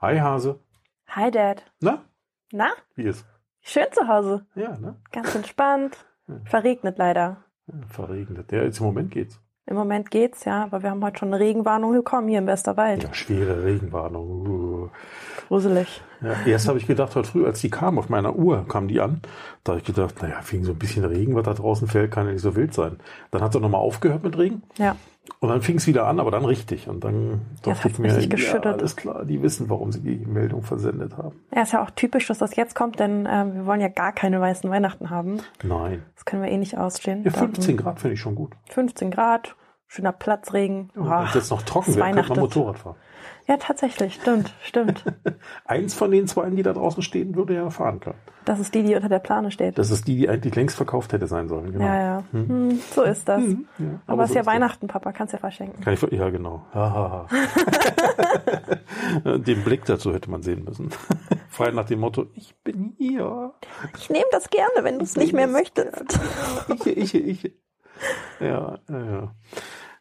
Hi Hase. Hi Dad. Na, Na, wie ist? schön zu Hause. Ja, ne? Ganz entspannt. Verregnet leider. Ja, verregnet. Ja, jetzt im Moment geht's. Im Moment geht's, ja, aber wir haben heute schon eine Regenwarnung bekommen hier im Westerwald. Ja, schwere Regenwarnung. Uh. Gruselig. Ja, erst habe ich gedacht, heute früh, als die kam auf meiner Uhr, kam die an. Da habe ich gedacht, naja, wegen so ein bisschen Regen, was da draußen fällt, kann ja nicht so wild sein. Dann hat sie nochmal aufgehört mit Regen. Ja. Und dann fing es wieder an, aber dann richtig. Und dann dachte ich mir, ja, alles klar, die wissen, warum sie die Meldung versendet haben. Ja, ist ja auch typisch, dass das jetzt kommt, denn ähm, wir wollen ja gar keine weißen Weihnachten haben. Nein. Das können wir eh nicht ausstehen. Ja, 15 Grad finde ich schon gut. 15 Grad, schöner Platzregen. Wenn Ach, es jetzt noch trocken es wäre, könnte man. Motorrad fahren. Ja, tatsächlich, stimmt, stimmt. Eins von den zwei, die da draußen stehen, würde ja fahren können. Das ist die, die unter der Plane steht. Das ist die, die eigentlich längst verkauft hätte sein sollen. Genau. Ja, ja. Hm, so ist das. Ja, Aber es ist so ja das. Weihnachten, Papa, kannst ja verschenken. Kann ich, ja, genau. Den Blick dazu hätte man sehen müssen. Frei nach dem Motto, ich bin hier. Ich nehme das gerne, wenn du es nicht mehr möchtest. Ich, ich, ich. Ja, ja, ja.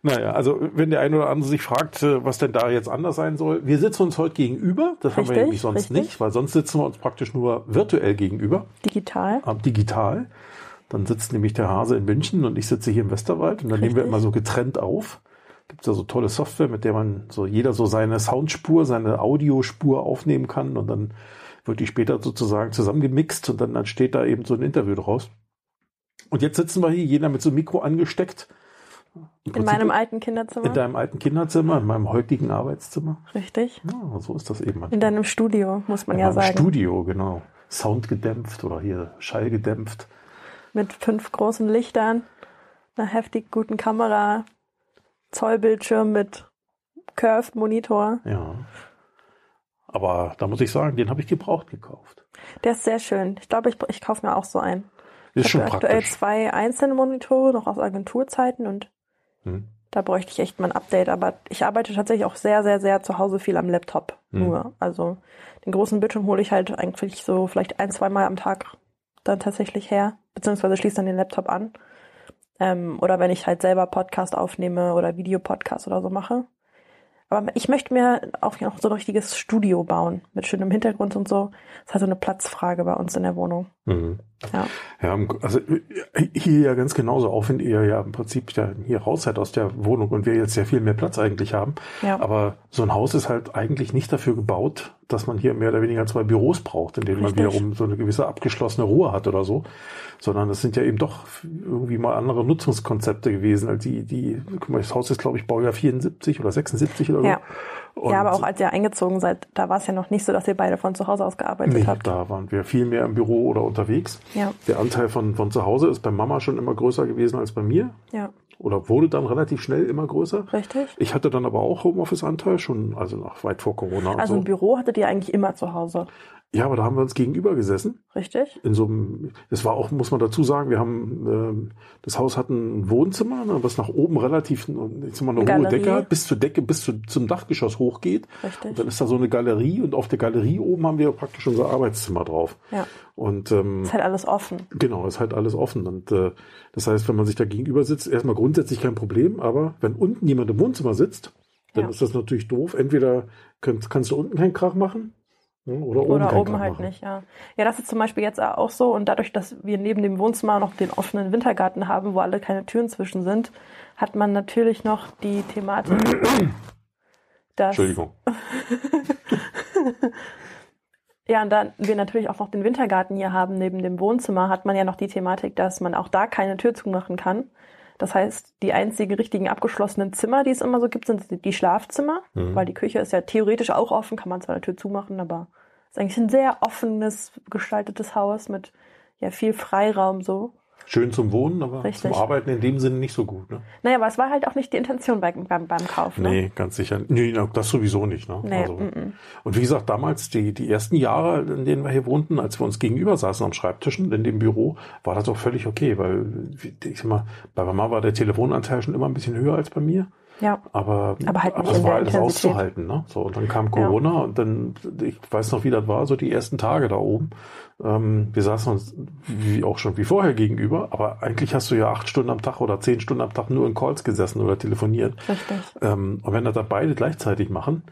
Naja, also wenn der eine oder andere sich fragt, äh, was denn da jetzt anders sein soll, wir sitzen uns heute gegenüber. Das haben wir Richtig, nämlich sonst richtig. nicht, weil sonst sitzen wir uns praktisch nur virtuell gegenüber, Digital. äh, digital. Dann sitzt nämlich der Hase in München und ich sitze hier im Westerwald und dann nehmen wir Richtig. immer so getrennt auf. Gibt ja so tolle Software, mit der man so jeder so seine Soundspur, seine Audiospur aufnehmen kann und dann wird die später sozusagen zusammengemixt und dann entsteht da eben so ein Interview draus. Und jetzt sitzen wir hier, jeder mit so einem Mikro angesteckt. In Prinzip meinem alten Kinderzimmer. in deinem alten Kinderzimmer, in meinem heutigen Arbeitszimmer. Richtig. Ja, so ist das eben. In deinem Studio, muss man ja Im sagen. Studio, genau. Sound gedämpft oder hier Schall gedämpft. Mit fünf großen Lichtern, einer heftig guten Kamera, Zollbildschirm mit Curved Monitor. Ja. Aber da muss ich sagen, den habe ich gebraucht gekauft. Der ist sehr schön. Ich glaube, ich, ich kaufe mir auch so einen. Ist ich schon habe aktuell praktisch. zwei einzelne Monitore, noch aus Agenturzeiten und Hm. da bräuchte ich echt mal ein Update. Aber ich arbeite tatsächlich auch sehr, sehr, sehr zu Hause viel am Laptop. Hm. Nur. Also den großen Bildschirm hole ich halt eigentlich so vielleicht ein, zwei Mal am Tag dann tatsächlich her. Beziehungsweise schließe dann den Laptop an. Ähm, oder wenn ich halt selber Podcast aufnehme oder Videopodcast oder so mache. Aber ich möchte mir auch noch so ein richtiges Studio bauen mit schönem Hintergrund und so. Das ist halt so eine Platzfrage bei uns in der Wohnung. Mhm. Ja. Ja, also äh, hier ja ganz genauso, auch wenn ihr ja im Prinzip ja hier raus seid aus der Wohnung und wir jetzt sehr viel mehr Platz eigentlich haben. Ja. Aber so ein Haus ist halt eigentlich nicht dafür gebaut, dass man hier mehr oder weniger zwei Büros braucht, in denen man Richtig. wiederum so eine gewisse abgeschlossene Ruhe hat oder so. Sondern es sind ja eben doch irgendwie mal andere Nutzungskonzepte gewesen, als die, die, guck mal, das Haus ist, glaube ich, Baujahr 74 oder 76 oder so. Ja. Und ja, aber auch als ihr eingezogen seid, da war es ja noch nicht so, dass ihr beide von zu Hause aus gearbeitet Nee, habt. da waren wir viel mehr im Büro oder unterwegs. Ja. Der Anteil von, von zu Hause ist bei Mama schon immer größer gewesen als bei mir. Ja, Oder wurde dann relativ schnell immer größer. richtig. Ich hatte dann aber auch Homeoffice-Anteil, schon, also noch weit vor Corona Also so. ein Büro hattet ihr eigentlich immer zu Hause, Ja, aber da haben wir uns gegenüber gesessen. richtig? In so einem, das war auch, muss man dazu sagen, wir haben, ähm, das Haus hat ein Wohnzimmer, ne, was nach oben relativ, ich sag mal, eine Eine hohe Galerie. Decke hat, bis zur Decke, bis zu, zum Dachgeschoss hochgeht. Richtig. Und dann ist da so eine Galerie und auf der Galerie oben haben wir praktisch unser Arbeitszimmer drauf. Ja. Und ähm, Ist halt alles offen. Genau, ist halt alles offen. Und äh, das heißt, wenn man sich da gegenüber sitzt, erstmal grundsätzlich kein Problem, aber wenn unten jemand im Wohnzimmer sitzt, dann Ja. ist das natürlich doof. Entweder kannst, kannst du unten keinen Krach machen oder oben, Oder oben halt machen. nicht, ja. Ja, das ist zum Beispiel jetzt auch so. Und dadurch, dass wir neben dem Wohnzimmer noch den offenen Wintergarten haben, wo alle keine Türen zwischen sind, hat man natürlich noch die Thematik, dass Entschuldigung. Ja, und da wir natürlich auch noch den Wintergarten hier haben neben dem Wohnzimmer, hat man ja noch die Thematik, dass man auch da keine Tür zumachen kann. Das heißt, die einzigen richtigen abgeschlossenen Zimmer, die es immer so gibt, sind die Schlafzimmer, Mhm. weil die Küche ist ja theoretisch auch offen, kann man zwar eine Tür zumachen, aber ist eigentlich ein sehr offenes, gestaltetes Haus mit ja viel Freiraum so. Schön zum Wohnen, aber Richtig. zum Arbeiten in dem Sinne nicht so gut. Ne? Naja, aber es war halt auch nicht die Intention beim, beim, beim Kauf. Ne? Nee, ganz sicher. Nee, das sowieso nicht. Ne? Nee, also, mm, und wie gesagt, damals, die, die ersten Jahre, in denen wir hier wohnten, als wir uns gegenüber saßen am Schreibtischen in dem Büro, war das auch völlig okay, weil ich sag mal, bei Mama war der Telefonanteil schon immer ein bisschen höher als bei mir. Ja. Aber, Aber halt nicht es in war alles Intensität. auszuhalten. Ne? So, und dann kam Corona und dann, ich weiß noch, wie das war, so die ersten Tage da oben. Ähm, wir saßen uns wie auch schon wie vorher gegenüber, aber eigentlich hast du ja acht Stunden am Tag oder zehn Stunden am Tag nur in Calls gesessen oder telefoniert. Richtig. Ähm, und wenn das da beide gleichzeitig machen,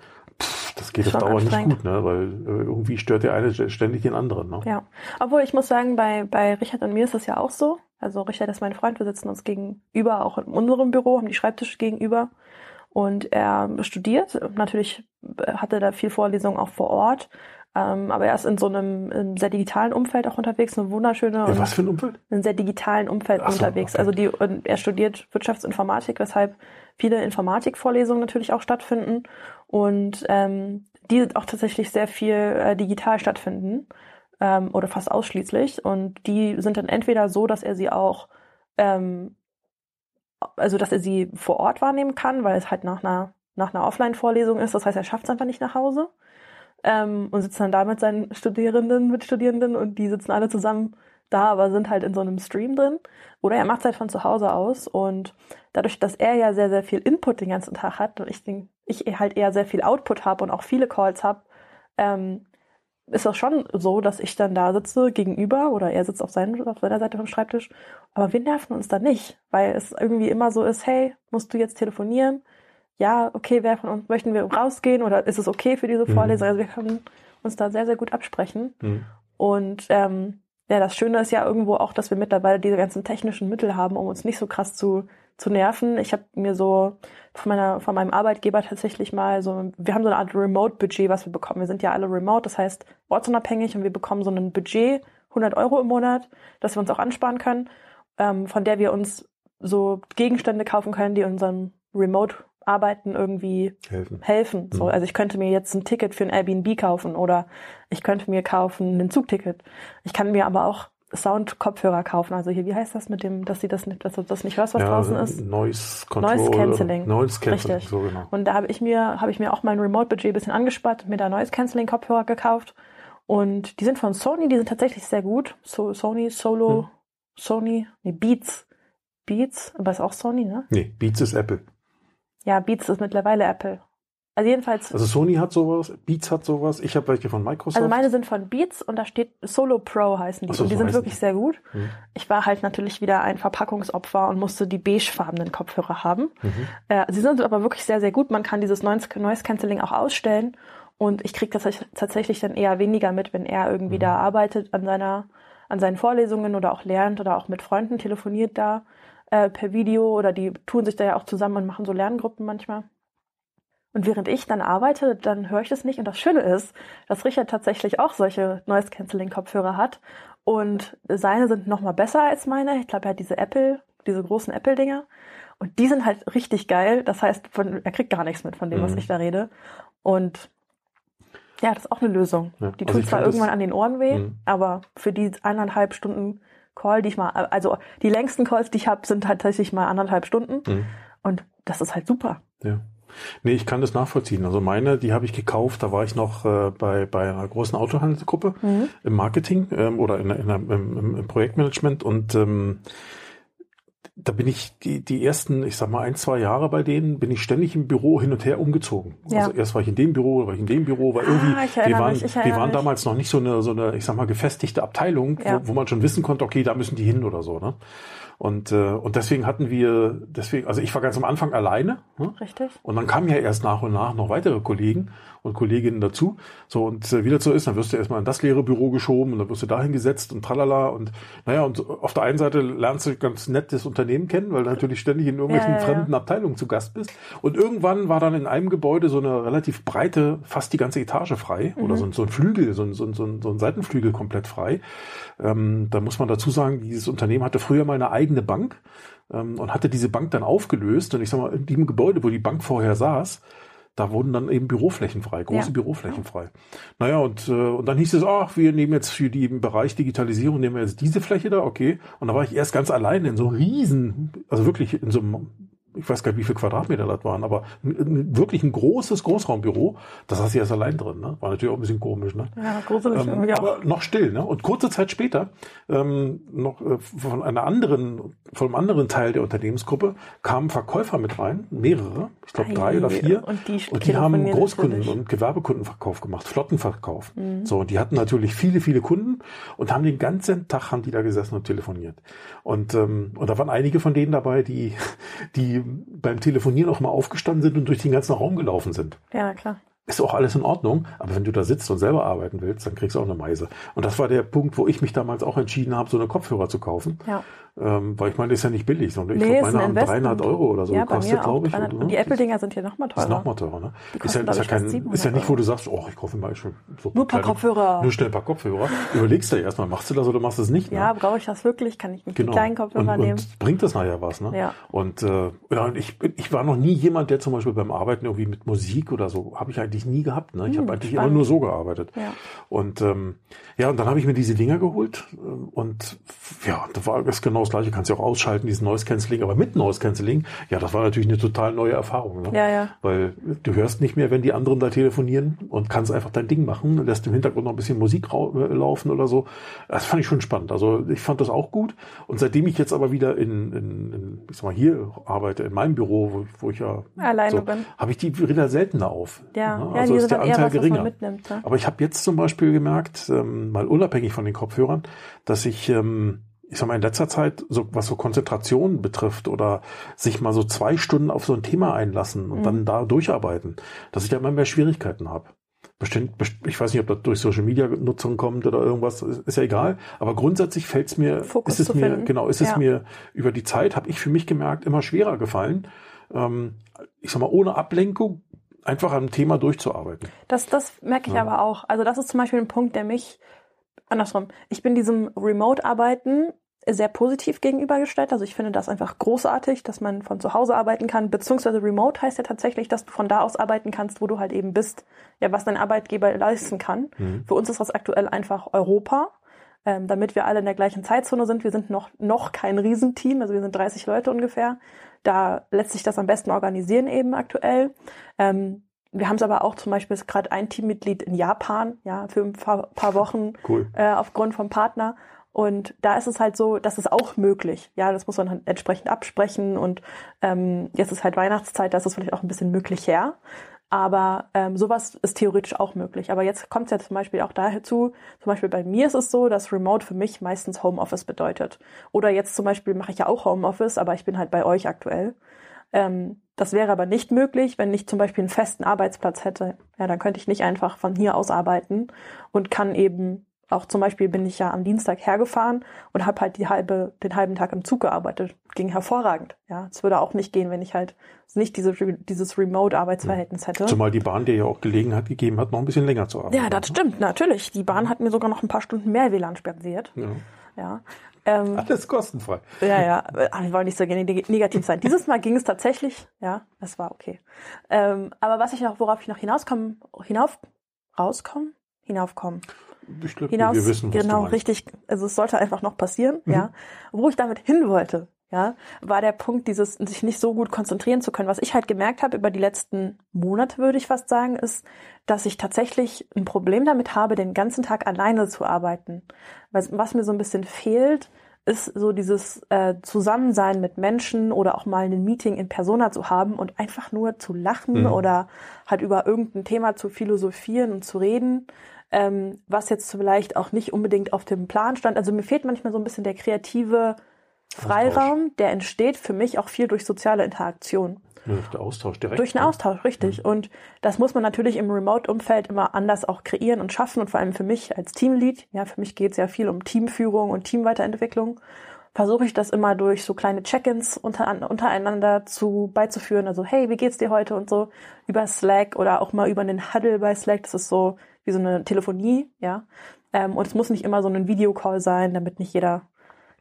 pff, das geht auf Dauer nicht gut, ne? weil äh, irgendwie stört der eine ständig den anderen. Ne? Ja. Obwohl ich muss sagen, bei, bei Richard und mir ist das ja auch so. Also Richard ist mein Freund, wir sitzen uns gegenüber, auch in unserem Büro, haben die Schreibtische gegenüber. Und er studiert. Natürlich hat er da viel Vorlesungen auch vor Ort. Ähm, aber er ist in so einem, einem sehr digitalen Umfeld auch unterwegs, eine wunderschöne Ja, was für ein Umfeld? in einem sehr digitalen Umfeld so, unterwegs. okay. Also die, er studiert Wirtschaftsinformatik, weshalb viele Informatikvorlesungen natürlich auch stattfinden und ähm, die auch tatsächlich sehr viel äh, digital stattfinden ähm, oder fast ausschließlich. Und die sind dann entweder so, dass er sie auch, ähm, also dass er sie vor Ort wahrnehmen kann, weil es halt nach einer, nach einer Offline-Vorlesung ist. Das heißt, er schafft es einfach nicht nach Hause ähm, und sitzt dann da mit seinen Studierenden, mit Studierenden und die sitzen alle zusammen da, aber sind halt in so einem Stream drin. Oder er macht es halt von zu Hause aus und dadurch, dass er ja sehr, sehr viel Input den ganzen Tag hat und ich, den, ich halt eher sehr viel Output habe und auch viele Calls habe, ähm, ist das schon so, dass ich dann da sitze gegenüber oder er sitzt auf, seinen, auf seiner Seite vom Schreibtisch. Aber wir nerven uns da nicht, weil es irgendwie immer so ist, hey, musst du jetzt telefonieren? Ja, okay, wer von uns möchten wir rausgehen oder ist es okay für diese Mhm. Vorlesung? Also wir können uns da sehr, sehr gut absprechen. Hm. Und ähm, ja, das Schöne ist ja irgendwo auch, dass wir mittlerweile diese ganzen technischen Mittel haben, um uns nicht so krass zu, zu nerven. Ich habe mir so von, meiner, von meinem Arbeitgeber tatsächlich mal so, wir haben so eine Art Remote-Budget, was wir bekommen. Wir sind ja alle remote, das heißt ortsunabhängig und wir bekommen so ein Budget, 100 Euro im Monat, dass wir uns auch ansparen können, ähm, von der wir uns so Gegenstände kaufen können, die unserem Remote-Arbeiten irgendwie Helfen. helfen. So, Mhm. also ich könnte mir jetzt ein Ticket für ein Airbnb kaufen oder ich könnte mir kaufen ein Zugticket. Ich kann mir aber auch Sound-Kopfhörer kaufen. Also hier, wie heißt das mit dem, dass sie das nicht, dass du das nicht hörst, was draußen ist? Noise Control. Noise Cancelling. Noise Cancelling, Richtig. so genau. Und da habe ich mir, habe ich mir auch mein Remote-Budget ein bisschen angespart und mir da Noise Cancelling Kopfhörer gekauft. Und die sind von Sony, die sind tatsächlich sehr gut. So, Sony, Solo, Hm. Sony, nee, Beats. Beats, aber ist auch Sony, ne? Nee, Beats ist Apple. Ja, Beats ist mittlerweile Apple. Also jedenfalls, Also Sony hat sowas, Beats hat sowas, ich habe welche von Microsoft. Also meine sind von Beats und da steht Solo Pro heißen die. So, und die so sind wirklich die. sehr gut. Mhm. Ich war halt natürlich wieder ein Verpackungsopfer und musste die beigefarbenen Kopfhörer haben. Mhm. Äh, sie sind aber wirklich sehr, sehr gut. Man kann dieses Noise Noise Cancelling auch ausstellen. Und ich kriege das tatsächlich dann eher weniger mit, wenn er irgendwie Mhm. da arbeitet an seiner, an seinen Vorlesungen oder auch lernt oder auch mit Freunden telefoniert da äh, per Video oder die tun sich da ja auch zusammen und machen so Lerngruppen manchmal. Und während ich dann arbeite, dann höre ich das nicht. Und das Schöne ist, dass Richard tatsächlich auch solche Noise Cancelling Kopfhörer hat. Und seine sind noch mal besser als meine. Ich glaube, er hat diese Apple, diese großen Apple Dinger. Und die sind halt richtig geil. Das heißt, von, er kriegt gar nichts mit von dem, was Mhm. ich da rede. Und ja, das ist auch eine Lösung. Ja, Die also tut zwar irgendwann an den Ohren weh, Mhm. aber für die eineinhalb Stunden Call, die ich mal, also die längsten Calls, die ich habe, sind halt tatsächlich mal anderthalb Stunden. Mhm. Und das ist halt super. Ja. Nee, ich kann das nachvollziehen. Also meine, die habe ich gekauft, da war ich noch äh, bei, bei einer großen Autohandelsgruppe Mhm. im Marketing ähm, oder in, in, im, im, im Projektmanagement und ähm, da bin ich die, die ersten, ich sag mal, ein, zwei Jahre bei denen, bin ich ständig im Büro hin und her umgezogen. Ja. Also erst war ich in dem Büro, dann war ich in dem Büro, weil irgendwie, ich wir waren, mich, ich wir waren mich. damals noch nicht so eine, so eine, ich sag mal, gefestigte Abteilung, Ja. wo, wo man schon wissen konnte, okay, da müssen die hin oder so, ne? Und, äh, und deswegen hatten wir, deswegen, also ich war ganz am Anfang alleine, ne? Richtig? Und dann kamen ja erst nach und nach noch weitere Kollegen und Kolleginnen dazu. So, und äh, wie das so ist, dann wirst du erstmal in das leere Büro geschoben und dann wirst du dahin gesetzt und tralala. Und naja, und auf der einen Seite lernst du ganz nett das Unternehmen kennen, weil du natürlich ständig in irgendwelchen Ja, ja, fremden Abteilungen zu Gast bist. Und irgendwann war dann in einem Gebäude so eine relativ breite, fast die ganze Etage frei Mhm. oder so, ein- so ein Flügel, so ein, so ein, so ein, so ein Seitenflügel komplett frei. Ähm, da muss man dazu sagen, dieses Unternehmen hatte früher mal eine eigene Bank ähm, und hatte diese Bank dann aufgelöst. Und ich sag mal, in dem Gebäude, wo die Bank vorher saß, da wurden dann eben Büroflächen frei, große Ja. Büroflächen frei. Naja, und, äh, und dann hieß es, ach, wir nehmen jetzt für den Bereich Digitalisierung, nehmen wir jetzt diese Fläche da, okay. Und da war ich erst ganz alleine in so einem riesen, also wirklich in so einem ich weiß gar nicht, wie viele Quadratmeter das waren, aber wirklich ein großes Großraumbüro. Da saß ich erst allein drin. Ne? War natürlich auch ein bisschen komisch. Ne? Ja, gruselig Ähm, auch. aber noch still. Ne? Und kurze Zeit später, ähm, noch äh, von einer anderen, von einem anderen Teil der Unternehmensgruppe, kamen Verkäufer mit rein, mehrere, ich glaube drei Ei, oder vier. Und die, Und die haben Großkunden natürlich. und Gewerbekundenverkauf gemacht, Flottenverkauf. Mhm. So, und die hatten natürlich viele, viele Kunden und haben den ganzen Tag haben die da gesessen und telefoniert. Und, ähm, und da waren einige von denen dabei, die, die beim Telefonieren auch mal aufgestanden sind und durch den ganzen Raum gelaufen sind. Ja, klar. Ist auch alles in Ordnung, aber wenn du da sitzt und selber arbeiten willst, dann kriegst du auch eine Meise. Und das war der Punkt, wo ich mich damals auch entschieden habe, so eine Kopfhörer zu kaufen. Ja. Ähm, weil ich meine, das ist ja nicht billig, sondern ich Nee, glaube, ist ein meine haben Investment. 300 Euro oder so ja, gekostet, mir glaube ich. 300. oder? Und die Apple-Dinger sind ja noch mal Das ist teurer. noch mal teurer, ne? Ist ja, ist, ja ich, kein, ist ja 700 nicht, wo du sagst, oh, ich kaufe mal schon so Nur ein paar kleine- Kopfhörer. Nur schnell ein paar Kopfhörer. Überlegst du ja erstmal, machst du das oder machst du es nicht? Ja, ne? brauche ich das wirklich? Kann ich nicht Genau. die kleinen Kopfhörer und, nehmen? und bringt das nachher was, ne? Ja. Und, äh, ja, und ich, ich war noch nie jemand, der zum Beispiel beim Arbeiten irgendwie mit Musik oder so, habe ich eigentlich nie gehabt. Ne? Ich Hm, habe eigentlich spannend. immer nur so gearbeitet. Ja. Und ähm, ja, und dann habe ich mir diese Dinger geholt äh, und ja, das war das genau das gleiche. Kannst ja auch ausschalten, diesen Noise Cancelling, aber mit Noise Cancelling, ja, das war natürlich eine total neue Erfahrung. Ne? Ja, ja. Weil du hörst nicht mehr, wenn die anderen da telefonieren und kannst einfach dein Ding machen und lässt im Hintergrund noch ein bisschen Musik äh, laufen oder so. Das fand ich schon spannend. Also ich fand das auch gut. Und seitdem ich jetzt aber wieder in, in, in ich sag mal, hier arbeite, in meinem Büro, wo, ich- wo ich ja Alleine so, bin. habe ich die wieder seltener auf. Ja, Ne? Ja, also ist der eher Anteil was geringer. mitnimmt. Ne? Aber ich habe jetzt zum Beispiel gemerkt, ähm, mal unabhängig von den Kopfhörern, dass ich, ähm, ich sag mal, in letzter Zeit, so was so Konzentration betrifft oder sich mal so zwei Stunden auf so ein Thema einlassen und Mhm. dann da durcharbeiten, dass ich da immer mehr Schwierigkeiten habe. Bestimmt, best- ich weiß nicht, ob das durch Social Media Nutzung kommt oder irgendwas, ist ja egal. Aber grundsätzlich fällt es mir, Fokus ist es mir, finden. genau, ist es Ja. mir über die Zeit, habe ich für mich gemerkt, immer schwerer gefallen, ähm, ich sag mal, ohne Ablenkung einfach am Thema durchzuarbeiten. Das, das merke ich Ja. aber auch. Also das ist zum Beispiel ein Punkt, der mich, andersrum, ich bin diesem Remote-Arbeiten sehr positiv gegenübergestellt. Also ich finde das einfach großartig, dass man von zu Hause arbeiten kann, beziehungsweise Remote heißt ja tatsächlich, dass du von da aus arbeiten kannst, wo du halt eben bist, ja, was dein Arbeitgeber leisten kann. Mhm. Für uns ist das aktuell einfach Europa, ähm, damit wir alle in der gleichen Zeitzone sind. Wir sind noch, noch kein Riesenteam, also wir sind 30 Leute ungefähr. Da lässt sich das am besten organisieren eben aktuell. Ähm, wir haben es aber auch zum Beispiel ist gerade ein Teammitglied in Japan, ja, für ein paar, paar Wochen Cool. äh, aufgrund vom Partner. Und da ist es halt so, das ist auch möglich. Ja, das muss man halt entsprechend absprechen. Und ähm, jetzt ist halt Weihnachtszeit, da ist es vielleicht auch ein bisschen möglicher. Aber ähm, sowas ist theoretisch auch möglich. Aber jetzt kommt es ja zum Beispiel auch dazu, zum Beispiel bei mir ist es so, dass Remote für mich meistens Homeoffice bedeutet. Oder jetzt zum Beispiel mache ich ja auch Homeoffice, aber ich bin halt bei euch aktuell. Ähm, das wäre aber nicht möglich, wenn ich zum Beispiel einen festen Arbeitsplatz hätte. Ja, dann könnte ich nicht einfach von hier aus arbeiten und kann eben auch zum Beispiel bin ich ja am Dienstag hergefahren und habe halt die halbe, den halben Tag im Zug gearbeitet. Ging hervorragend. Ja, es würde auch nicht gehen, wenn ich halt nicht diese, dieses Remote-Arbeitsverhältnis hätte. Zumal die Bahn dir ja auch Gelegenheit gegeben hat, noch ein bisschen länger zu arbeiten. Ja, das stimmt, natürlich. Die Bahn hat mir sogar noch ein paar Stunden mehr WLAN spendiert. Ja. Ja. Ähm, Alles kostenfrei. ja, ja, aber wir wollen nicht so neg- negativ sein. Dieses Mal ging es tatsächlich, ja, es war okay. Ähm, aber was ich noch, worauf ich noch hinauskommen, hinauf, rauskommen, hinaufkommen, Ich glaube, hinaus, wir wissen, was genau, richtig, also es sollte einfach noch passieren, Mhm. ja. Wo ich damit hin wollte, ja, war der Punkt, dieses, sich nicht so gut konzentrieren zu können. Was ich halt gemerkt habe über die letzten Monate, würde ich fast sagen, ist, dass ich tatsächlich ein Problem damit habe, den ganzen Tag alleine zu arbeiten. Was, was mir so ein bisschen fehlt, ist so dieses äh, Zusammensein mit Menschen oder auch mal ein Meeting in Persona zu haben und einfach nur zu lachen Mhm. oder halt über irgendein Thema zu philosophieren und zu reden, ähm, was jetzt vielleicht auch nicht unbedingt auf dem Plan stand. Also mir fehlt manchmal so ein bisschen der kreative Freiraum, der entsteht für mich auch viel durch soziale Interaktion. Ja, der Austausch direkt. Durch einen ne? Austausch, richtig. Und das muss man natürlich im Remote-Umfeld immer anders auch kreieren und schaffen. Und vor allem für mich als Teamlead, ja, für mich geht es ja viel um Teamführung und Teamweiterentwicklung, versuche ich das immer durch so kleine Check-ins unter, untereinander zu beizuführen. Also, hey, wie geht's dir heute? Und so über Slack oder auch mal über einen Huddle bei Slack. Das ist so wie so eine Telefonie, ja. Ähm, und es muss nicht immer so ein Videocall sein, damit nicht jeder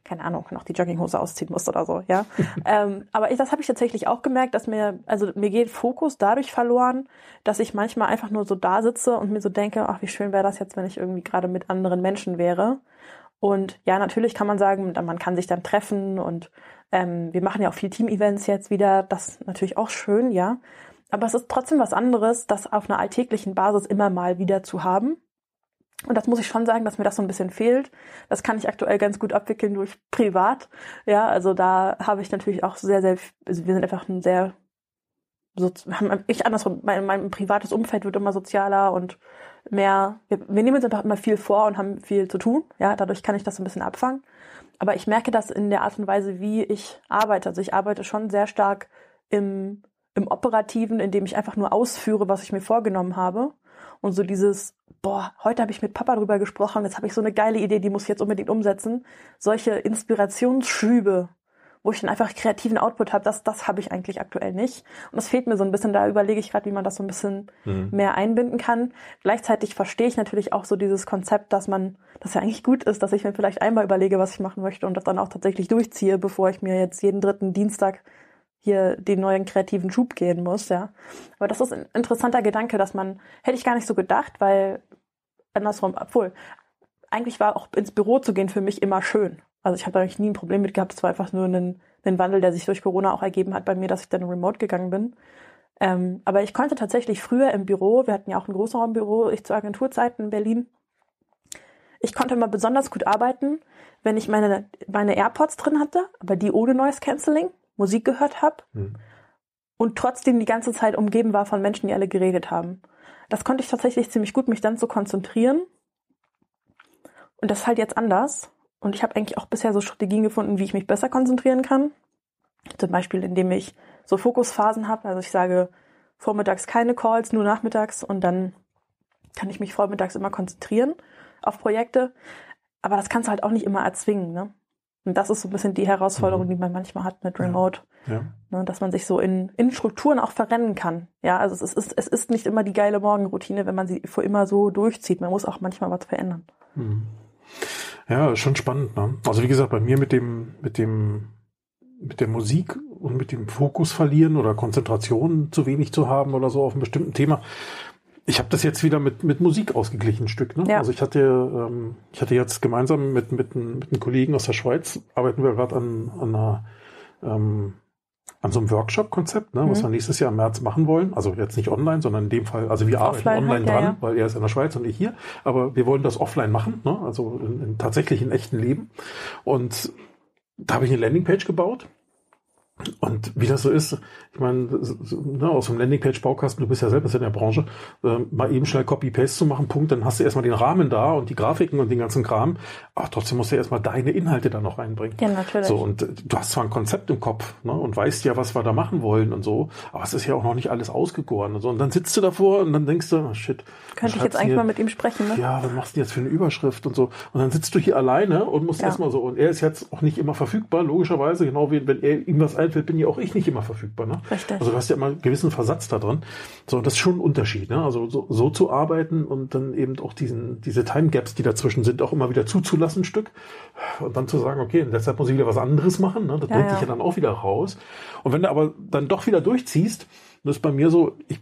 keine Ahnung, noch die Jogginghose ausziehen muss oder so, ja. ähm, aber ich, das habe ich tatsächlich auch gemerkt, dass mir, also mir geht Fokus dadurch verloren, dass ich manchmal einfach nur so da sitze und mir so denke, ach, wie schön wäre das jetzt, wenn ich irgendwie gerade mit anderen Menschen wäre. Und ja, natürlich kann man sagen, man kann sich dann treffen und ähm, wir machen ja auch viel Team-Events jetzt wieder. Das ist natürlich auch schön, ja. Aber es ist trotzdem was anderes, das auf einer alltäglichen Basis immer mal wieder zu haben. Und das muss ich schon sagen, dass mir das so ein bisschen fehlt. Das kann ich aktuell ganz gut abwickeln durch privat. Ja, also da habe ich natürlich auch sehr, sehr, also wir sind einfach ein sehr, so, ich andersrum, mein, mein privates Umfeld wird immer sozialer und mehr, wir, wir nehmen uns einfach immer viel vor und haben viel zu tun. Ja, dadurch kann ich das so ein bisschen abfangen. Aber ich merke das in der Art und Weise, wie ich arbeite. Also ich arbeite schon sehr stark im, im Operativen, indem ich einfach nur ausführe, was ich mir vorgenommen habe. Und so dieses, boah, heute habe ich mit Papa drüber gesprochen, jetzt habe ich so eine geile Idee, die muss ich jetzt unbedingt umsetzen. Solche Inspirationsschübe, wo ich dann einfach kreativen Output habe, das, das habe ich eigentlich aktuell nicht. Und das fehlt mir so ein bisschen. Da überlege ich gerade, wie man das so ein bisschen mhm. mehr einbinden kann. Gleichzeitig verstehe ich natürlich auch so dieses Konzept, dass man, das ja eigentlich gut ist, dass ich mir vielleicht einmal überlege, was ich machen möchte und das dann auch tatsächlich durchziehe, bevor ich mir jetzt jeden dritten Dienstag hier den neuen kreativen Schub gehen muss, ja. Aber das ist ein interessanter Gedanke, dass man, hätte ich gar nicht so gedacht, weil andersrum, obwohl, eigentlich war auch ins Büro zu gehen für mich immer schön. Also ich habe da eigentlich nie ein Problem mit gehabt. Es war einfach nur ein, ein Wandel, der sich durch Corona auch ergeben hat bei mir, dass ich dann remote gegangen bin. Ähm, aber ich konnte tatsächlich früher im Büro, wir hatten ja auch ein Großraumbüro, ich zur Agenturzeiten in Berlin, ich konnte immer besonders gut arbeiten, wenn ich meine, meine AirPods drin hatte, aber die ohne Noise Cancelling, Musik gehört habe mhm. und trotzdem die ganze Zeit umgeben war von Menschen, die alle geredet haben. Das konnte ich tatsächlich ziemlich gut, mich dann zu konzentrieren. Und das ist halt jetzt anders. Und ich habe eigentlich auch bisher so Strategien gefunden, wie ich mich besser konzentrieren kann. Zum Beispiel, indem ich so Fokusphasen habe. Also ich sage vormittags keine Calls, nur nachmittags und dann kann ich mich vormittags immer konzentrieren auf Projekte. Aber das kannst du halt auch nicht immer erzwingen. Ne? Und das ist so ein bisschen die Herausforderung, mhm. die man manchmal hat mit Remote. Ja. ja. Ne, dass man sich so in, in Strukturen auch verrennen kann. Ja, also es ist, es ist nicht immer die geile Morgenroutine, wenn man sie vor immer so durchzieht. Man muss auch manchmal was verändern. Mhm. Ja, schon spannend. Ne? Also wie gesagt, bei mir mit dem, mit dem, mit der Musik und mit dem Fokus verlieren oder Konzentration zu wenig zu haben oder so auf einem bestimmten Thema, ich habe das jetzt wieder mit, mit Musik ausgeglichen, ein Stück. Ne? Ja. Also ich hatte, ähm, ich hatte jetzt gemeinsam mit, mit, mit einem Kollegen aus der Schweiz, arbeiten wir gerade an, an einer ähm, an so einem Workshop-Konzept, ne, mhm. was wir nächstes Jahr im März machen wollen. Also jetzt nicht online, sondern in dem Fall, also wir arbeiten offline online dran, ja. weil er ist in der Schweiz und ich hier. Aber wir wollen das offline machen, ne, also in, in tatsächlich in echten Leben. Und da habe ich eine Landingpage gebaut und wie das so ist, ich meine, so, ne, aus dem Landingpage-Baukasten, du bist ja selbst in der Branche, äh, mal eben schnell Copy-Paste zu machen, Punkt, dann hast du erstmal den Rahmen da und die Grafiken und den ganzen Kram, aber trotzdem musst du erstmal deine Inhalte da noch reinbringen. Ja, natürlich. So, und äh, du hast zwar ein Konzept im Kopf ne, und weißt ja, was wir da machen wollen und so, aber es ist ja auch noch nicht alles ausgegoren und so. Und dann sitzt du davor und dann denkst du, oh shit. Könnte ich jetzt eigentlich hier, mal mit ihm sprechen, ne? Ja, was machst du jetzt für eine Überschrift und so? Und dann sitzt du hier alleine und musst ja. erstmal so, und er ist jetzt auch nicht immer verfügbar, logischerweise, genau wie wenn er ihm was einfällt, bin ja auch ich nicht immer verfügbar. Ne? Richtig. Also du hast ja immer einen gewissen Versatz da drin. So, das ist schon ein Unterschied. Ne? Also so, so zu arbeiten und dann eben auch diesen, diese Time Gaps, die dazwischen sind, auch immer wieder zuzulassen, ein Stück. Und dann zu sagen, okay, deshalb muss ich wieder was anderes machen. Ne? Das ja, bringt ja. dich ja dann auch wieder raus. Und wenn du aber dann doch wieder durchziehst, das ist bei mir so, ich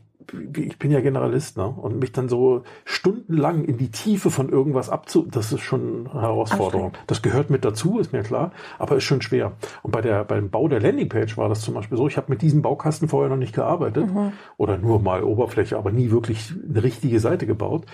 ich bin ja Generalist, ne? Und mich dann so stundenlang in die Tiefe von irgendwas abzu, das ist schon eine Herausforderung. Das gehört mit dazu, ist mir klar, aber ist schon schwer. Und bei der, beim Bau der Landingpage war das zum Beispiel so, ich habe mit diesem Baukasten vorher noch nicht gearbeitet mhm. oder nur mal Oberfläche, aber nie wirklich eine richtige Seite gebaut.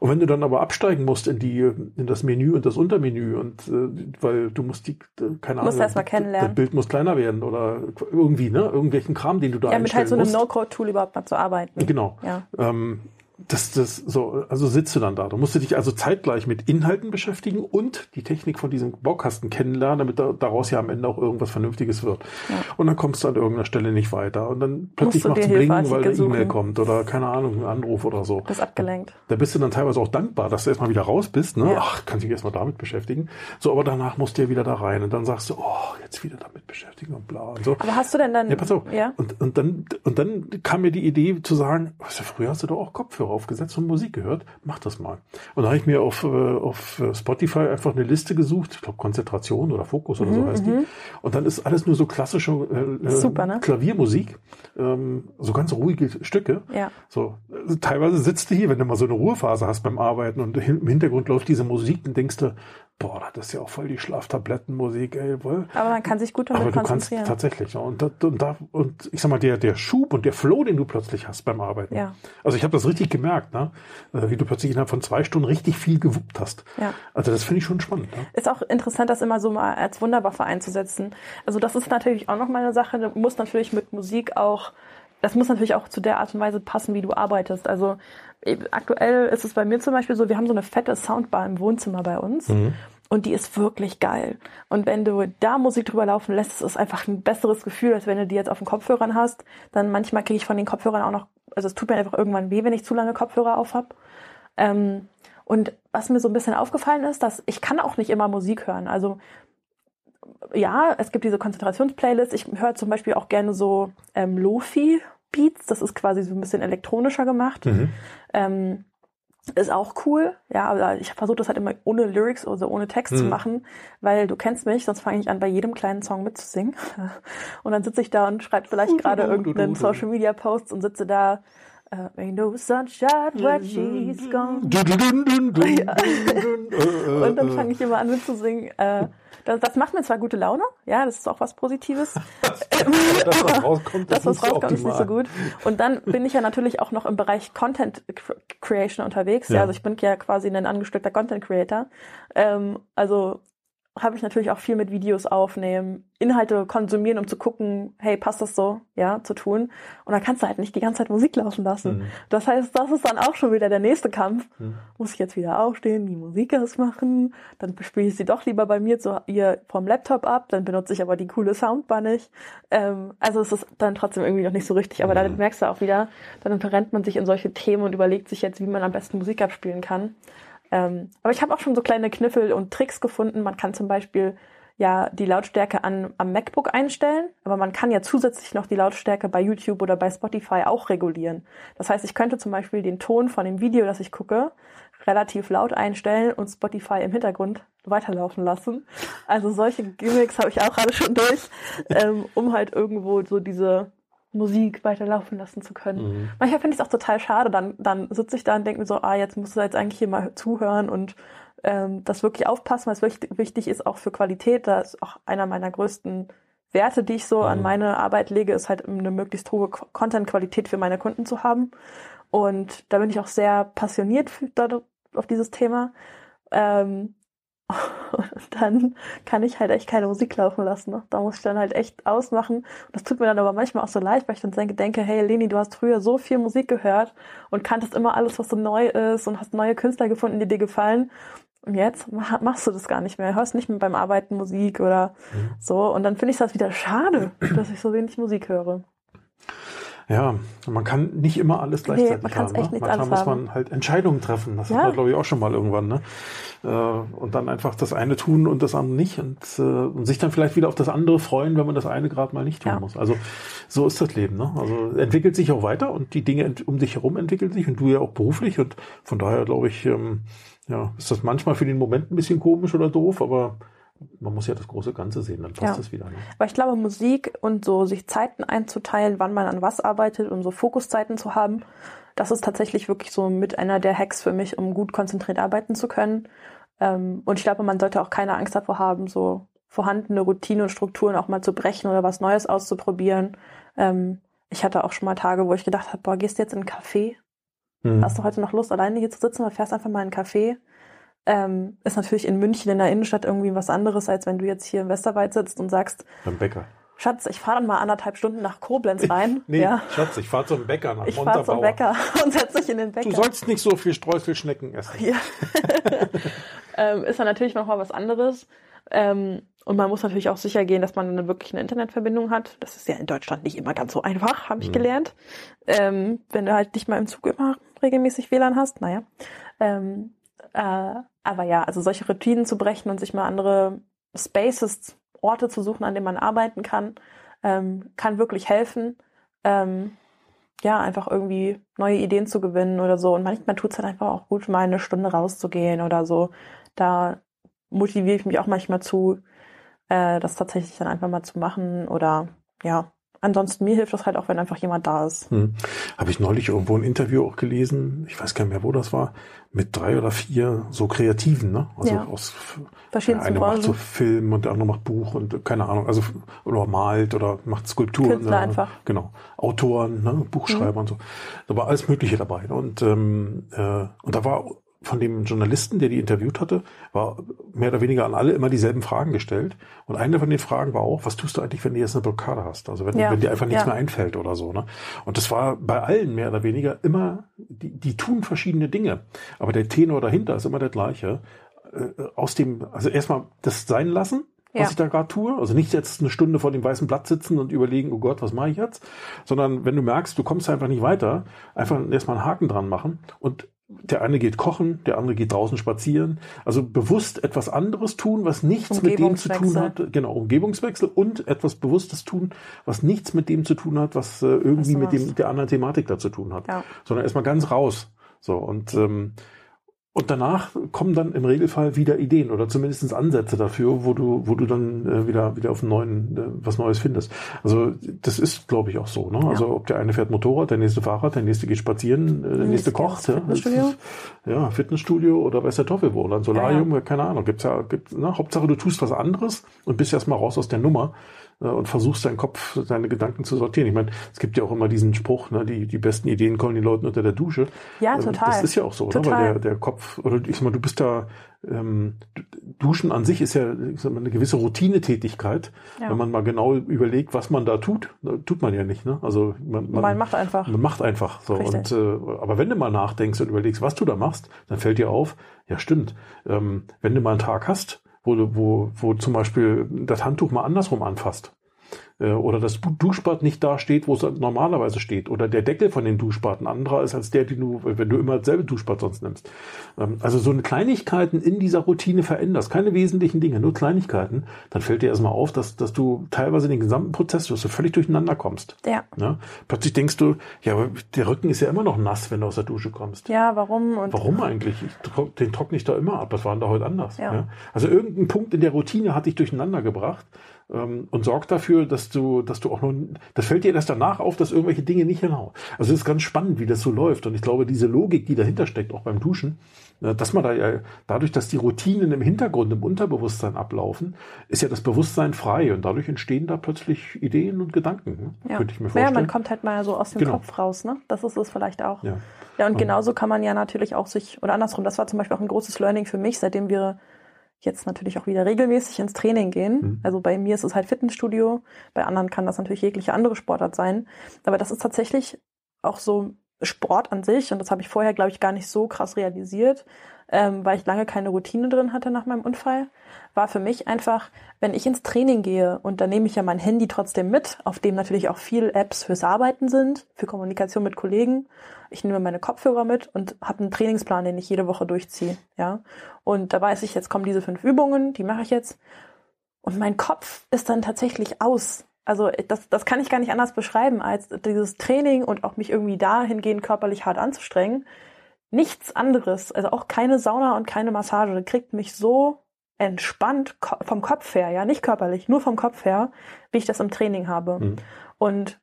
Und wenn du dann aber absteigen musst in die, in das Menü und das Untermenü und äh, weil du musst die, keine Ahnung, kennenlernen. das Bild muss kleiner werden oder irgendwie, ne, irgendwelchen Kram, den du da Ja, mit halt so einem No-Code-Tool überhaupt mal zu arbeiten. Genau. Ja. Ähm, das, das so, also sitzt du dann da. Du musst dich also zeitgleich mit Inhalten beschäftigen und die Technik von diesem Baukasten kennenlernen, damit da, daraus ja am Ende auch irgendwas Vernünftiges wird. Ja. Und dann kommst du an irgendeiner Stelle nicht weiter. Und dann plötzlich macht es Bling, weil eine E-Mail kommt oder keine Ahnung, ein Anruf oder so. Das ist abgelenkt. Da bist du dann teilweise auch dankbar, dass du erstmal wieder raus bist. Ne? Ja. Ach, kannst dich erstmal damit beschäftigen. So, aber danach musst du ja wieder da rein. Und dann sagst du, oh, jetzt wieder damit beschäftigen und bla und so. Aber hast du denn dann. Ja, pass auf. Ja? Und, und, dann, und dann kam mir die Idee zu sagen, was, früher hast du doch auch Kopfhörer aufgesetzt und Musik gehört, mach das mal. Und da habe ich mir auf, äh, auf Spotify einfach eine Liste gesucht, ich glaube Konzentration oder Fokus oder mhm, so heißt die. Mhm. Und dann ist alles nur so klassische äh, äh, Super, ne? Klaviermusik, ähm, so ganz ruhige Stücke. Ja. So, also teilweise sitzt du hier, wenn du mal so eine Ruhephase hast beim Arbeiten und im Hintergrund läuft diese Musik, dann denkst du, boah, das ist ja auch voll die Schlaftablettenmusik, ey. Wohl. Aber man kann sich gut damit Aber du kannst konzentrieren. tatsächlich, ja. Und, da, und, da, und ich sag mal, der, der Schub und der Flow, den du plötzlich hast beim Arbeiten. Ja. Also ich habe das richtig gemerkt, ne? Äh, wie du plötzlich innerhalb von zwei Stunden richtig viel gewuppt hast. Ja. Also das finde ich schon spannend. Ne? Ist auch interessant, das immer so mal als Wunderwaffe einzusetzen. Also das ist natürlich auch nochmal eine Sache, du musst natürlich mit Musik auch, das muss natürlich auch zu der Art und Weise passen, wie du arbeitest. Also aktuell ist es bei mir zum Beispiel so, wir haben so eine fette Soundbar im Wohnzimmer bei uns. Und die ist wirklich geil. Und wenn du da Musik drüber laufen lässt, ist es einfach ein besseres Gefühl, als wenn du die jetzt auf den Kopfhörern hast. Dann manchmal kriege ich von den Kopfhörern auch noch, also es tut mir einfach irgendwann weh, wenn ich zu lange Kopfhörer auf habe. Ähm, und was mir so ein bisschen aufgefallen ist, dass ich kann auch nicht immer Musik hören. Also ja, es gibt diese Konzentrationsplaylists. Ich höre zum Beispiel auch gerne so ähm, Lofi-Beats. Das ist quasi so ein bisschen elektronischer gemacht. Ähm, ist auch cool, ja, aber ich versuche das halt immer ohne Lyrics, also ohne Text zu Mhm. machen, weil du kennst mich, sonst fange ich an, bei jedem kleinen Song mitzusingen. Und dann sitze ich da und schreibe vielleicht gerade irgendeinen. Social Media Post und sitze da, äh, Ain't no sunshine where she's gone. Ja. Und dann äh, fange ich immer an mitzusingen. Äh, das, das macht mir zwar gute Laune, ja, das ist auch was Positives. das, was rauskommt, das, was rauskommt, ist nicht so gut. Und dann bin ich ja natürlich auch noch im Bereich Content Creation unterwegs. Ja. Ja. also ich bin ja quasi ein angestellter Content Creator. Ähm, also habe ich natürlich auch viel mit Videos aufnehmen, Inhalte konsumieren, um zu gucken, hey, passt das so, ja, zu tun. Und dann kannst du halt nicht die ganze Zeit Musik laufen lassen. Mhm. Das heißt, das ist dann auch schon wieder der nächste Kampf. Mhm. Muss ich jetzt wieder aufstehen, die Musik ausmachen, dann spiele ich sie doch lieber bei mir zu, ihr vom Laptop ab, dann benutze ich aber die coole Soundbar nicht. Ähm, also es ist dann trotzdem irgendwie noch nicht so richtig, aber Mhm. dann merkst du auch wieder, dann verrennt man sich in solche Themen und überlegt sich jetzt, wie man am besten Musik abspielen kann. Ähm, aber ich habe auch schon so kleine Kniffel und Tricks gefunden. Man kann zum Beispiel ja die Lautstärke an, am MacBook einstellen, aber man kann ja zusätzlich noch die Lautstärke bei YouTube oder bei Spotify auch regulieren. Das heißt, ich könnte zum Beispiel den Ton von dem Video, das ich gucke, relativ laut einstellen und Spotify im Hintergrund weiterlaufen lassen. Also solche Gimmicks habe ich auch alle schon durch, ähm, um halt irgendwo so diese Musik weiterlaufen lassen zu können. Mhm. Manchmal finde ich es auch total schade. Dann, dann sitze ich da und denke mir so, ah, jetzt musst du jetzt eigentlich hier mal zuhören und ähm, das wirklich aufpassen, weil es wirklich wichtig ist auch für Qualität. Da ist auch einer meiner größten Werte, die ich so an Mhm. meine Arbeit lege, ist halt eine möglichst hohe Qu- Content-Qualität für meine Kunden zu haben. Und da bin ich auch sehr passioniert für, auf dieses Thema. Ähm, und dann kann ich halt echt keine Musik laufen lassen. Ne? Da muss ich dann halt echt ausmachen. Und das tut mir dann aber manchmal auch so leid, weil ich dann denke, denke, hey Leni, du hast früher so viel Musik gehört und kanntest immer alles, was so neu ist und hast neue Künstler gefunden, die dir gefallen. Und jetzt mach- machst du das gar nicht mehr. Hörst nicht mehr beim Arbeiten Musik oder Mhm. so. Und dann finde ich das wieder schade, dass ich so wenig Musik höre. Ja, man kann nicht immer alles gleichzeitig man kann's haben. echt ne? nicht Manchmal alles muss man halt Entscheidungen treffen. Das Ja. hat man, glaube ich, auch schon mal irgendwann. Ne? Äh, Und dann einfach das eine tun und das andere nicht. Und, äh, und sich dann vielleicht wieder auf das andere freuen, wenn man das eine gerade mal nicht tun Ja. muss. Also so ist das Leben. Ne? Also entwickelt sich auch weiter und die Dinge um dich herum entwickeln sich und du ja auch beruflich. Und von daher, glaube ich, ähm, ja, ist das manchmal für den Moment ein bisschen komisch oder doof, aber man muss ja das große Ganze sehen, dann passt Ja. das wieder. Ne? Aber ich glaube, Musik und so sich Zeiten einzuteilen, wann man an was arbeitet und so Fokuszeiten zu haben, das ist tatsächlich wirklich so mit einer der Hacks für mich, um gut konzentriert arbeiten zu können. Ähm, und ich glaube, man sollte auch keine Angst davor haben, so vorhandene Routinen und Strukturen auch mal zu brechen oder was Neues auszuprobieren. Ähm, ich hatte auch schon mal Tage, wo ich gedacht habe, boah, gehst du jetzt in einen Café? Mhm. Hast du heute noch Lust, alleine hier zu sitzen oder fährst einfach mal in einen Café? Ähm, ist natürlich in München in der Innenstadt irgendwie was anderes, als wenn du jetzt hier im Westerwald sitzt und sagst, Beim Bäcker. Schatz, ich fahre dann mal anderthalb Stunden nach Koblenz rein. Nee, ja. Schatz, ich fahre zum Bäcker nach Ich fahre zum. Bäcker und setze mich in den Bäcker. Du sollst nicht so viel Streuselschnecken essen. ja. ähm, ist dann natürlich nochmal was anderes. Ähm, und man muss natürlich auch sicher gehen, dass man eine, wirklich eine Internetverbindung hat. Das ist ja in Deutschland nicht immer ganz so einfach, habe ich Mhm. gelernt. Ähm, wenn du halt nicht mal im Zug immer regelmäßig WLAN hast, naja. Ähm, äh, aber ja, also solche Routinen zu brechen und sich mal andere Spaces, Orte zu suchen, an denen man arbeiten kann, ähm, kann wirklich helfen. Ähm, ja, einfach irgendwie neue Ideen zu gewinnen oder so. Und manchmal tut es halt einfach auch gut, mal eine Stunde rauszugehen oder so. Da motiviere ich mich auch manchmal zu, äh, das tatsächlich dann einfach mal zu machen oder ja, ansonsten mir hilft das halt auch, wenn einfach jemand da ist. Hm. Habe ich neulich irgendwo ein Interview auch gelesen, ich weiß gar nicht mehr, wo das war, mit drei oder vier so Kreativen, ne? Also Ja. aus Verschiedenste der eine macht so. Film und der andere macht Buch und keine Ahnung, also oder malt oder macht Skulpturen. Künstler ne? einfach. Genau. Autoren, ne? Buchschreiber und so. Da war alles Mögliche dabei. Ne? Und, ähm, äh, und da war von dem Journalisten, der die interviewt hatte, war mehr oder weniger an alle immer dieselben Fragen gestellt. Und eine von den Fragen war auch, was tust du eigentlich, wenn du jetzt eine Blockade hast? Also wenn, Ja. wenn dir einfach nichts Ja. mehr einfällt oder so. Ne? Und das war bei allen mehr oder weniger immer, die, die tun verschiedene Dinge. Aber der Tenor dahinter ist immer der gleiche. Äh, aus dem, also erstmal das sein lassen, was Ja. ich da gerade tue. Also nicht jetzt eine Stunde vor dem weißen Blatt sitzen und überlegen, oh Gott, was mache ich jetzt? Sondern wenn du merkst, du kommst einfach nicht weiter, einfach erstmal einen Haken dran machen und der eine geht kochen, der andere geht draußen spazieren. Also bewusst etwas anderes tun, was nichts mit dem zu tun hat. Genau, Umgebungswechsel und etwas Bewusstes tun, was nichts mit dem zu tun hat, was äh, irgendwie du mit dem, der anderen Thematik da zu tun hat. Ja. Sondern erstmal ganz raus. So, und ähm, und danach kommen dann im Regelfall wieder Ideen oder zumindest Ansätze dafür, wo du, wo du dann äh, wieder, wieder auf einen neuen, äh, was Neues findest. Also das ist, glaube ich, auch so. Ne? Also ob der eine fährt Motorrad, der nächste Fahrrad, der nächste geht spazieren, äh, der nächste kocht. Ja, Fitnessstudio. Ja, Fitnessstudio oder weiß der Teufel wo. Oder ein Solarium, keine Ahnung. Gibt's ja, gibt's, ne? Hauptsache du tust was anderes und bist erstmal raus aus der Nummer und versuchst deinen Kopf, deine Gedanken zu sortieren. Ich meine, es gibt ja auch immer diesen Spruch, ne, die, die besten Ideen kommen den Leuten unter der Dusche. Ja, Ähm, total. Das ist ja auch so, ne? Total. weil der, der Kopf, oder ich sag mal, du bist da, ähm, Duschen an sich ist ja ich sag mal, eine gewisse Routinetätigkeit. Ja. Wenn man mal genau überlegt, was man da tut, äh, tut man ja nicht. Ne? Also man, Man macht einfach. man macht einfach so. Richtig. Und, äh, aber wenn du mal nachdenkst und überlegst, was du da machst, dann fällt dir auf, ja stimmt, ähm, wenn du mal einen Tag hast, wo, wo, wo zum Beispiel das Handtuch mal andersrum anfasst, oder das Du- Duschbad nicht da steht, wo es normalerweise steht, oder der Deckel von dem Duschbad ein anderer ist als der, den du, wenn du immer dasselbe Duschbad sonst nimmst. Ähm, also so eine Kleinigkeiten in dieser Routine veränderst, keine wesentlichen Dinge, nur Kleinigkeiten, dann fällt dir erstmal auf, dass, dass du teilweise den gesamten Prozess, dass du völlig durcheinander kommst. Ja. Ne? Plötzlich denkst du, ja, aber der Rücken ist ja immer noch nass, wenn du aus der Dusche kommst. Ja, warum? Und Warum eigentlich? Ich, den trockne ich da immer ab. Was war denn da heute anders? Ja. Also irgendein Punkt in der Routine hat dich durcheinander gebracht ähm, und sorgt dafür, dass du, dass du auch nur, das fällt dir erst danach auf, dass irgendwelche Dinge nicht genau. Also es ist ganz spannend, wie das so läuft. Und ich glaube, diese Logik, die dahinter steckt, auch beim Duschen, äh, dass man da ja, dadurch, dass die Routinen im Hintergrund, im Unterbewusstsein ablaufen, ist ja das Bewusstsein frei und dadurch entstehen da plötzlich Ideen und Gedanken. Ne? ja. Könnte ich mir ja, vorstellen. man kommt halt mal so aus dem Genau. Kopf raus, ne? Das ist es vielleicht auch. ja. Ja, und genauso kann man ja natürlich auch sich, oder andersrum, das war zum Beispiel auch ein großes Learning für mich, seitdem wir jetzt natürlich auch wieder regelmäßig ins Training gehen. Mhm. Also bei mir ist es halt Fitnessstudio, bei anderen kann das natürlich jegliche andere Sportart sein. Aber das ist tatsächlich auch so Sport an sich, und das habe ich vorher, glaube ich, gar nicht so krass realisiert, ähm, weil ich lange keine Routine drin hatte nach meinem Unfall, war für mich einfach, wenn ich ins Training gehe und dann nehme ich ja mein Handy trotzdem mit, auf dem natürlich auch viel Apps fürs Arbeiten sind, für Kommunikation mit Kollegen. Ich nehme meine Kopfhörer mit und habe einen Trainingsplan, den ich jede Woche durchziehe. Ja, und da weiß ich, jetzt kommen diese fünf Übungen, die mache ich jetzt. Und mein Kopf ist dann tatsächlich aus. Also das, das kann ich gar nicht anders beschreiben, als dieses Training und auch mich irgendwie dahingehend körperlich hart anzustrengen. Nichts anderes, also auch keine Sauna und keine Massage, kriegt mich so entspannt vom Kopf her, ja, nicht körperlich, nur vom Kopf her, wie ich das im Training habe. Mhm. Und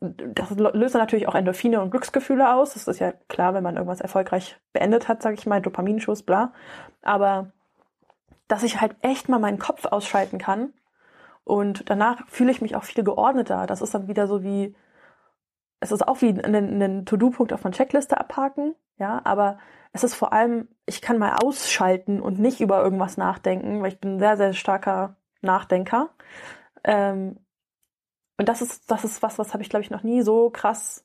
das löst natürlich auch Endorphine und Glücksgefühle aus. Das ist ja klar, wenn man irgendwas erfolgreich beendet hat, sage ich mal, Dopaminschuss, bla. Aber dass ich halt echt mal meinen Kopf ausschalten kann und danach fühle ich mich auch viel geordneter. Das ist dann wieder so wie, es ist auch wie einen, einen To-Do-Punkt auf einer Checkliste abhaken, ja, aber es ist vor allem, ich kann mal ausschalten und nicht über irgendwas nachdenken, weil ich bin ein sehr, sehr starker Nachdenker. Ähm, und das ist, das ist was, was habe ich, glaube ich, noch nie so krass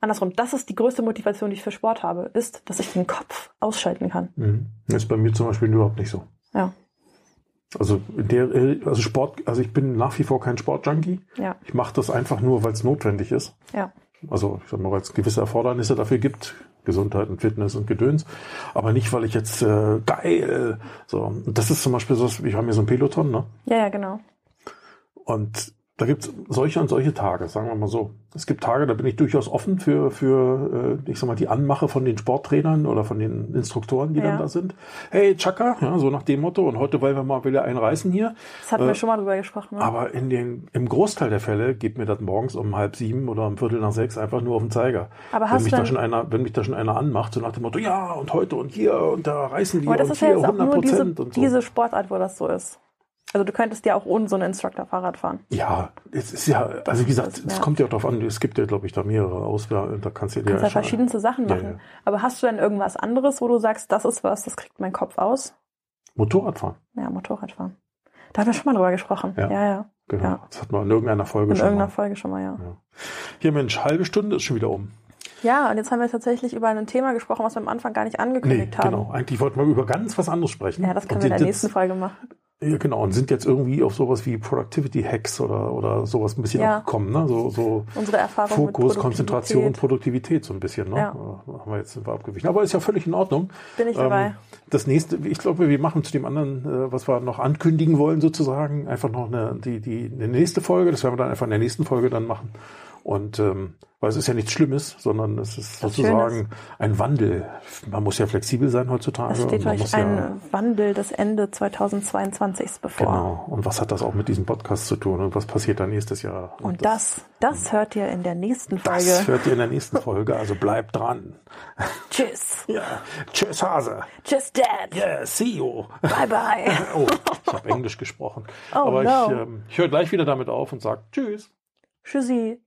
andersrum. Das ist die größte Motivation, die ich für Sport habe, ist, dass ich den Kopf ausschalten kann. Mhm. Ist bei mir zum Beispiel überhaupt nicht so. Ja. Also der, also Sport, also ich bin nach wie vor kein Sportjunkie. Ja. Ich mache das einfach nur, weil es notwendig ist. Ja. Also ich sag mal, weil es gewisse Erfordernisse dafür gibt, Gesundheit und Fitness und Gedöns, aber nicht, weil ich jetzt äh, geil so. Und das ist zum Beispiel so, wir haben hier so ein Peloton, ne? Ja, ja, genau. Und da gibt's solche und solche Tage, sagen wir mal so. Es gibt Tage, da bin ich durchaus offen für, für äh, ich sag mal, die Anmache von den Sporttrainern oder von den Instruktoren, die Ja. dann da sind. Hey, Chaka, ja, so nach dem Motto, und heute wollen wir mal wieder einreißen hier. Das hatten Äh, wir schon mal drüber gesprochen. Ne? Aber in den, im Großteil der Fälle geht mir das morgens um halb sieben oder um Viertel nach sechs einfach nur auf den Zeiger. Aber wenn hast mich du da schon einer, wenn mich da schon einer anmacht, so nach dem Motto, ja, und heute und hier und da reißen die Aber das und ist ja hier jetzt auch 100 nur diese, Prozent und so. diese Sportart, wo das so ist. Also du könntest ja auch ohne so einen Instructor Fahrrad fahren. Ja, es ist ja, also wie gesagt, es ja. kommt ja auch darauf an, es gibt ja, glaube ich, da mehrere Auswahl, da kannst du kannst ja entscheiden. verschiedenste Sachen Ja, machen. ja. Aber hast du denn irgendwas anderes, wo du sagst, das ist was, das kriegt mein Kopf aus? Motorradfahren, Ja, Motorradfahren. Da haben wir schon mal drüber gesprochen. Ja. Ja, ja. genau. Ja. Das hat man in irgendeiner Folge In schon irgendeiner mal. Folge schon mal, ja. Hier, Mensch, halbe Stunde ist schon wieder um. Ja, und jetzt haben wir tatsächlich über ein Thema gesprochen, was wir am Anfang gar nicht Nee, angekündigt haben. genau. Eigentlich wollten wir über ganz was anderes sprechen. Ja, das können Und wir in der nächsten Folge machen. Ja, genau. Und sind jetzt irgendwie auf sowas wie Productivity Hacks oder, oder sowas ein bisschen Ja. auch gekommen, ne? So, so Unsere Erfahrung Fokus, Konzentration, Produktivität. Produktivität so ein bisschen, ne? Ja. Da haben wir jetzt sind wir abgewichen. Aber ist ja völlig in Ordnung. Bin ich dabei. das nächste, ich glaube, wir machen zu dem anderen, äh, was wir noch ankündigen wollen, sozusagen, einfach noch eine, die, die, eine nächste Folge. Das werden wir dann einfach in der nächsten Folge dann machen. Und ähm, weil es ist ja nichts Schlimmes, sondern es ist Das sozusagen ein Wandel. Man muss ja flexibel sein heutzutage. Es steht und euch ein ja, Wandel des Ende 2022 bevor. Genau. Und was hat das auch mit diesem Podcast zu tun? Und was passiert dann nächstes Jahr? Und das, das hört ihr in der nächsten das Folge. hört ihr in der nächsten Folge. Also bleibt dran. Tschüss. Ja. Tschüss, Hase. Tschüss, Dad. Yeah, see you. Bye, bye. Oh, ich habe Englisch gesprochen. Oh, Aber no. ich, ähm, ich höre gleich wieder damit auf und sage Tschüss. Tschüssi.